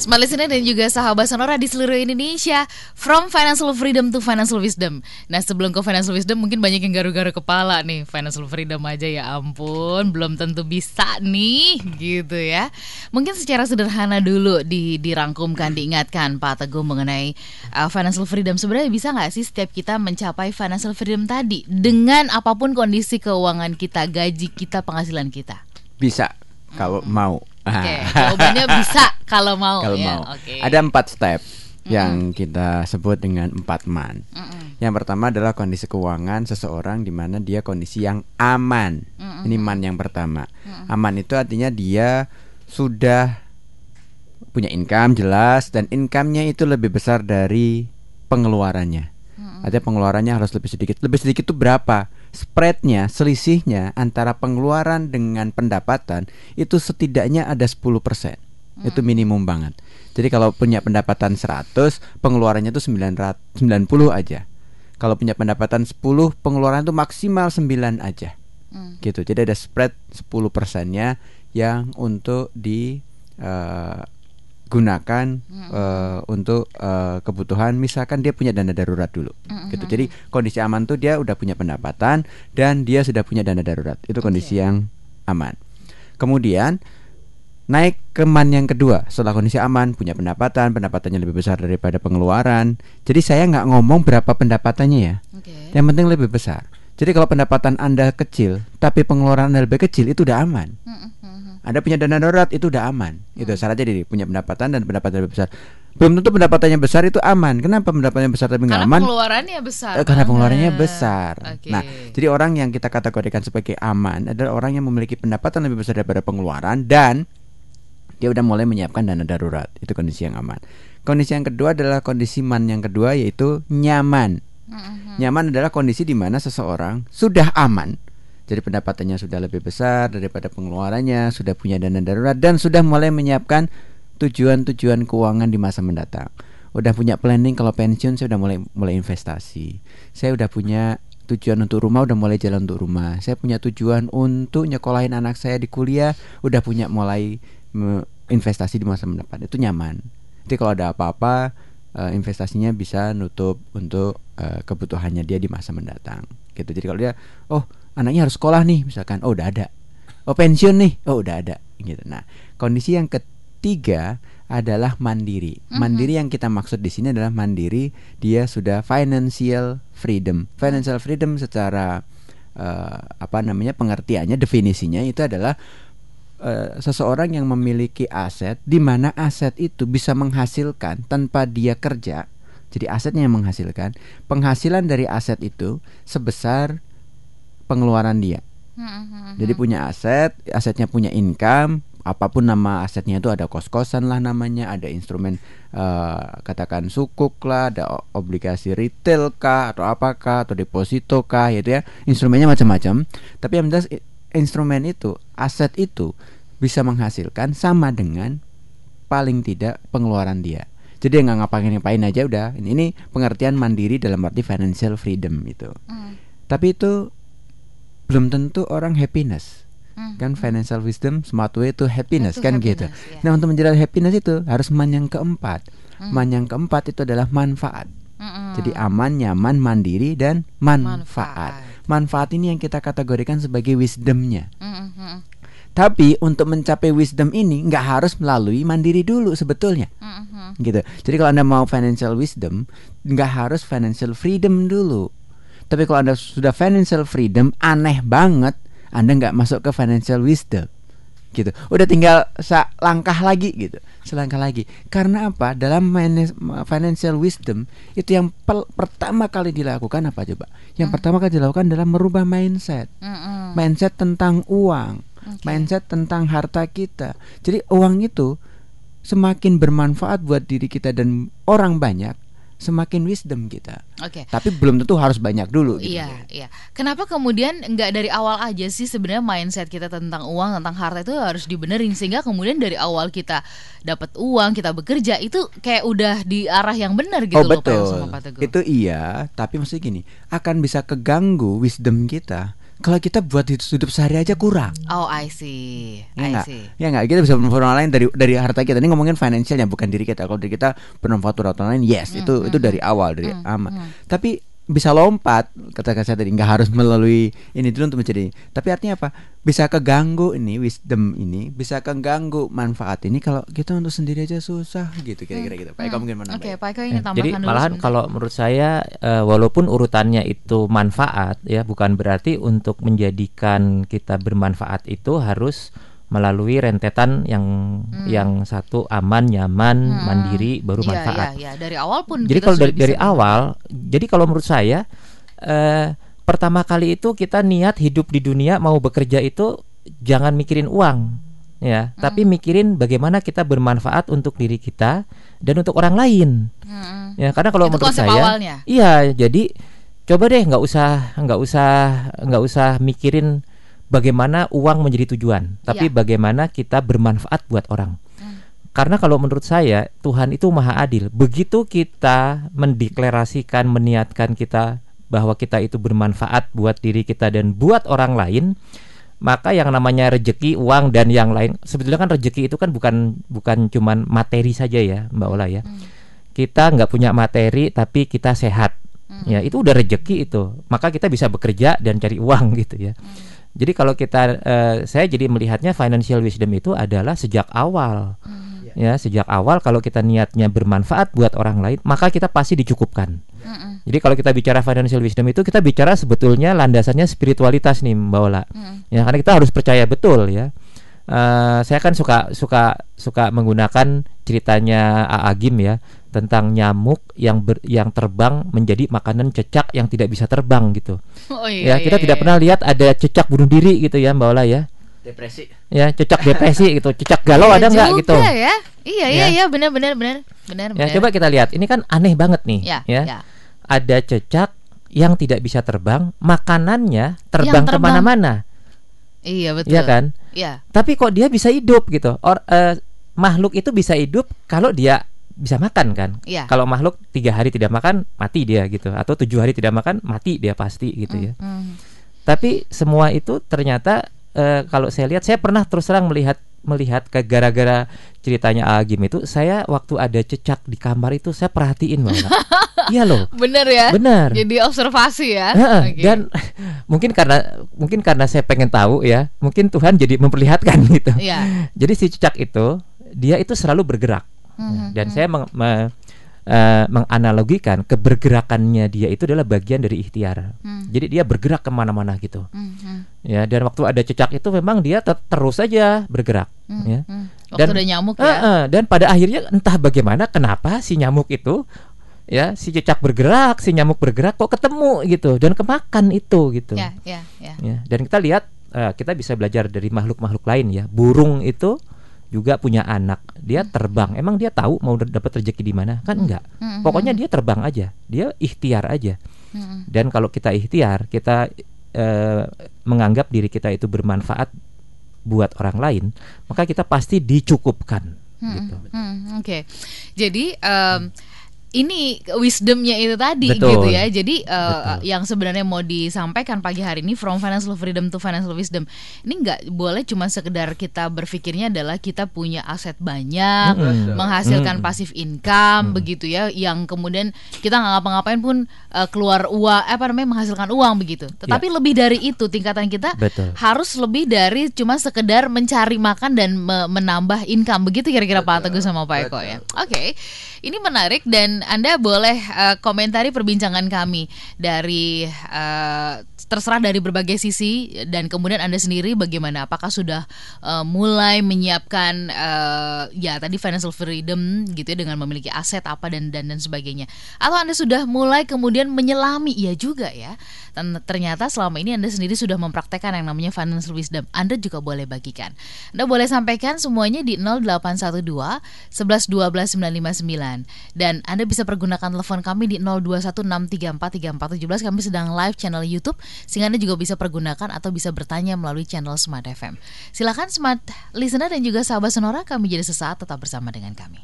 Smart listener dan juga sahabat Sonora di seluruh Indonesia. From financial freedom to financial wisdom. Nah sebelum ke financial wisdom mungkin banyak yang garu-garu kepala nih. Financial freedom aja ya ampun. Belum tentu bisa nih gitu ya. Mungkin secara sederhana dulu di, dirangkumkan, diingatkan Pak Teguh mengenai uh, financial freedom. Sebenarnya bisa nggak sih setiap kita mencapai financial freedom tadi Dengan apa pun kondisi keuangan kita, gaji kita, penghasilan kita? Bisa kalau hmm. mau. Oke, okay, jawabannya bisa kalau mau. Kalau ya. mau. Okay. Ada empat step yang kita sebut dengan empat man. Mm-hmm. Yang pertama adalah kondisi keuangan seseorang di mana dia kondisi yang aman. Mm-hmm. Ini man yang pertama. Mm-hmm. Aman itu artinya dia sudah punya income jelas dan income-nya itu lebih besar dari pengeluarannya. Mm-hmm. Artinya pengeluarannya harus lebih sedikit. Lebih sedikit itu berapa? spreadnya, selisihnya antara pengeluaran dengan pendapatan itu setidaknya ada 10%. Hmm. Itu minimum banget. Jadi kalau punya pendapatan 100, pengeluarannya itu 900, 90 aja. Kalau punya pendapatan 10, pengeluaran itu maksimal 9 aja. Hmm. Gitu. Jadi ada spread 10 persennya yang untuk di uh, gunakan mm-hmm. uh, untuk uh, kebutuhan misalkan dia punya dana darurat dulu mm-hmm. gitu jadi kondisi aman tuh dia udah punya pendapatan dan dia sudah punya dana darurat itu kondisi okay. yang aman kemudian naik ke man yang kedua setelah kondisi aman punya pendapatan pendapatannya lebih besar daripada pengeluaran jadi saya nggak ngomong berapa pendapatannya ya okay. yang penting lebih besar jadi kalau pendapatan anda kecil tapi pengeluaran anda lebih kecil itu udah aman mm-hmm anda punya dana darurat itu udah aman. Hmm. Itu syaratnya jadi punya pendapatan dan pendapatan lebih besar. Belum tentu pendapatannya besar itu aman. Kenapa pendapatannya besar tapi nggak aman? Karena pengeluarannya besar. Eh, karena pengeluarannya besar. Okay. Nah, jadi orang yang kita kategorikan sebagai aman adalah orang yang memiliki pendapatan lebih besar daripada pengeluaran dan dia udah mulai menyiapkan dana darurat. Itu kondisi yang aman. Kondisi yang kedua adalah kondisi man yang kedua yaitu nyaman. Mm-hmm. Nyaman adalah kondisi di mana seseorang sudah aman, jadi pendapatannya sudah lebih besar daripada pengeluarannya, sudah punya dana darurat dan sudah mulai menyiapkan tujuan-tujuan keuangan di masa mendatang. Udah punya planning kalau pensiun saya udah mulai mulai investasi. Saya udah punya tujuan untuk rumah udah mulai jalan untuk rumah. Saya punya tujuan untuk nyekolahin anak saya di kuliah, udah punya mulai investasi di masa mendatang. Itu nyaman. Jadi kalau ada apa-apa uh, investasinya bisa nutup untuk uh, kebutuhannya dia di masa mendatang. Gitu. Jadi kalau dia oh anaknya harus sekolah nih misalkan oh udah ada oh pensiun nih oh udah ada gitu nah kondisi yang ketiga adalah mandiri mm-hmm. mandiri yang kita maksud di sini adalah mandiri dia sudah financial freedom financial freedom secara uh, apa namanya pengertiannya definisinya itu adalah uh, seseorang yang memiliki aset di mana aset itu bisa menghasilkan tanpa dia kerja jadi asetnya yang menghasilkan penghasilan dari aset itu sebesar pengeluaran dia. Hmm, hmm, Jadi punya aset, asetnya punya income, apa pun nama asetnya itu ada kos-kosan lah namanya, ada instrumen uh, katakan sukuk lah, ada obligasi retail kah atau apakah atau deposito kah gitu ya. Instrumennya macam-macam. Tapi yang jelas instrumen itu, aset itu bisa menghasilkan sama dengan paling tidak pengeluaran dia. Jadi nggak ngapain-ngapain aja udah. Ini, ini pengertian mandiri dalam arti financial freedom itu. Mm. Tapi itu belum tentu orang happiness hmm. kan financial wisdom smart way to happiness itu kan gitu. happiness, gitu ya. nah untuk menjelaskan happiness itu harus man yang keempat hmm. man yang keempat itu adalah manfaat hmm. jadi aman nyaman mandiri dan manfaat. manfaat manfaat ini yang kita kategorikan sebagai wisdomnya hmm. hmm. Tapi untuk mencapai wisdom ini nggak harus melalui mandiri dulu sebetulnya, mm-hmm. gitu. Jadi kalau anda mau financial wisdom, nggak harus financial freedom dulu. Tapi kalau Anda sudah financial freedom, aneh banget Anda nggak masuk ke financial wisdom gitu. Udah tinggal langkah lagi gitu, selangkah lagi. Karena apa? Dalam financial wisdom itu yang pertama kali dilakukan apa coba? Yang hmm. pertama kali dilakukan adalah merubah mindset. Hmm. Mindset tentang uang, okay. mindset tentang harta kita. Jadi uang itu semakin bermanfaat buat diri kita dan orang banyak, semakin wisdom kita. Oke. Okay. Tapi belum tentu harus banyak dulu. Gitu. Iya, iya. Kenapa kemudian nggak dari awal aja sih sebenarnya mindset kita tentang uang, tentang harta itu harus dibenerin sehingga kemudian dari awal kita dapat uang, kita bekerja itu kayak udah di arah yang benar gitu oh, betul. sama Pak Teguh. Itu iya, tapi maksudnya gini, akan bisa keganggu wisdom kita kalau kita buat hidup, hidup sehari aja kurang. Oh, I see. Ya I enggak? see. Ya enggak? Kita bisa bermanfaat orang lain dari dari harta kita. Ini ngomongin financialnya bukan diri kita. Kalau diri kita bermanfaat untuk orang lain, yes, Hmm, itu itu dari awal dari aman. Tapi bisa lompat kata saya tadi nggak harus melalui ini dulu untuk menjadi tapi artinya apa bisa keganggu ini wisdom ini bisa keganggu manfaat ini kalau kita untuk sendiri aja susah gitu kira-kira gitu Pak Eko mungkin mana Oke, Pak? Eko Ya, ingin tambahkan Jadi dulu malahan sebentar. kalau menurut saya eh, walaupun urutannya itu manfaat ya bukan berarti untuk menjadikan kita bermanfaat itu harus melalui rentetan yang yang satu aman, nyaman, mandiri baru Iya, manfaat. iya, iya. Dari awal pun Jadi kalau dari, dari awal, jadi kalau menurut saya eh, pertama kali itu kita niat hidup di dunia mau bekerja itu jangan mikirin uang, ya, tapi mikirin bagaimana kita bermanfaat untuk diri kita dan untuk orang lain. Mm-mm. Ya, karena kalau Itu menurut saya, awalnya. iya, jadi coba deh nggak usah nggak usah nggak usah mikirin bagaimana uang menjadi tujuan, tapi Iya. bagaimana kita bermanfaat buat orang. Hmm. Karena kalau menurut saya Tuhan itu maha adil. Begitu kita mendeklarasikan, meniatkan kita bahwa kita itu bermanfaat buat diri kita dan buat orang lain, maka yang namanya rejeki, uang dan yang lain sebetulnya kan rejeki itu kan bukan bukan cuman materi saja ya, Mbak Ola ya. Kita nggak punya materi tapi kita sehat. Ya, itu udah rejeki itu. Maka kita bisa bekerja dan cari uang gitu ya. Jadi kalau kita eh, saya jadi melihatnya financial wisdom itu adalah sejak awal. Ya, sejak awal kalau kita niatnya bermanfaat buat orang lain, maka kita pasti dicukupkan. Mm-mm. Jadi kalau kita bicara financial wisdom itu kita bicara sebetulnya landasannya spiritualitas nih Mbak Ola. Mm. Ya karena kita harus percaya betul ya. Eh, saya kan suka suka suka menggunakan ceritanya A.A. Gim ya tentang nyamuk yang ber- yang terbang menjadi makanan cecak yang tidak bisa terbang gitu. Oh iya. ya kita iya, tidak iya. pernah lihat ada cecak bunuh diri gitu ya Mbak Ola ya. depresi Ya cecak depresi gitu, cecak galau Iya ada nggak juga gitu? ya? Iya iya Ya. iya benar benar benar benar Ya benar. coba kita lihat, ini kan aneh banget nih Ya, ya. ya. Ada cecak yang tidak bisa terbang, makanannya terbang, terbang. ke mana-mana, Iya betul. ya kan? Iya. Tapi kok dia bisa hidup gitu? Or, eh, makhluk itu bisa hidup kalau dia bisa makan kan? Iya. Kalau makhluk tiga hari tidak makan mati dia gitu, atau tujuh hari tidak makan mati dia pasti gitu ya. Mm. Tapi semua itu ternyata eh, kalau saya lihat, saya pernah terus terang melihat melihat ke gara-gara ceritanya Agim itu, saya waktu ada cecak di kamar itu saya perhatiin banget. Iya loh, Bener ya. benar. Jadi observasi ya. Heeh, Oke. Dan mungkin karena mungkin karena saya pengen tahu ya, mungkin Tuhan jadi memperlihatkan gitu. Iya. Jadi si cecak itu dia itu selalu bergerak. Mhm, Dan saya meng- me- eh, menganalogikan kebergerakannya dia itu adalah bagian dari ikhtiar. Hmm. Jadi dia bergerak ke mana-mana gitu. Mhm, Ya, dan waktu ada cecak itu memang dia ter- terus saja bergerak. mhm, Ya. mhm. Waktu Dan- ada nyamuk ya. eh, dan pada akhirnya entah bagaimana kenapa si nyamuk itu ya si cecak bergerak, si nyamuk bergerak kok ketemu gitu dan kemakan itu gitu. Ya, ya, ya. Ya, dan kita lihat eh, kita bisa belajar dari makhluk-makhluk lain ya. Burung itu juga punya anak. Dia terbang. Emang dia tahu mau dapat rezeki di mana? Kan enggak. Mhm, Pokoknya dia terbang aja. Dia ikhtiar aja. Dan kalau kita ikhtiar, kita eh, menganggap diri kita itu bermanfaat buat orang lain, maka kita pasti dicukupkan Hmm, gitu. hmm, Oke, jadi em, ini wisdomnya itu tadi Betul. gitu ya. Jadi eh, Betul. yang sebenarnya mau disampaikan pagi hari ini from financial freedom to financial wisdom ini nggak boleh cuma sekedar kita berpikirnya adalah kita punya aset banyak, Mm-mm. menghasilkan Mm-mm. pasif income begitu ya, yang kemudian kita nggak ngapa-ngapain pun eh, keluar uang, eh, apa namanya menghasilkan uang begitu. Tetapi lebih dari itu tingkatan kita Betul. harus lebih dari cuma sekedar mencari makan dan me- menambah income begitu kira-kira Pak Teguh sama Pak Eko ya. Oke, ini menarik dan Anda boleh eh, komentari perbincangan kami dari eh, terserah dari berbagai sisi dan kemudian Anda sendiri bagaimana? Apakah sudah eh, mulai menyiapkan eh, ya tadi financial freedom gitu ya dengan memiliki aset apa dan dan dan sebagainya? Atau Anda sudah mulai kemudian menyelami? Iya juga ya. Dan ternyata selama ini Anda sendiri sudah mempraktekkan yang namanya financial wisdom. Anda juga boleh bagikan. Anda boleh sampaikan semuanya di 0812 11 12 959 dan Anda bisa pergunakan telepon kami di 0216343417 kami sedang live channel YouTube sehingga Anda juga bisa pergunakan atau bisa bertanya melalui channel Smart FM. Silakan Smart Listener dan juga sahabat Sonora kami jadi sesaat tetap bersama dengan kami.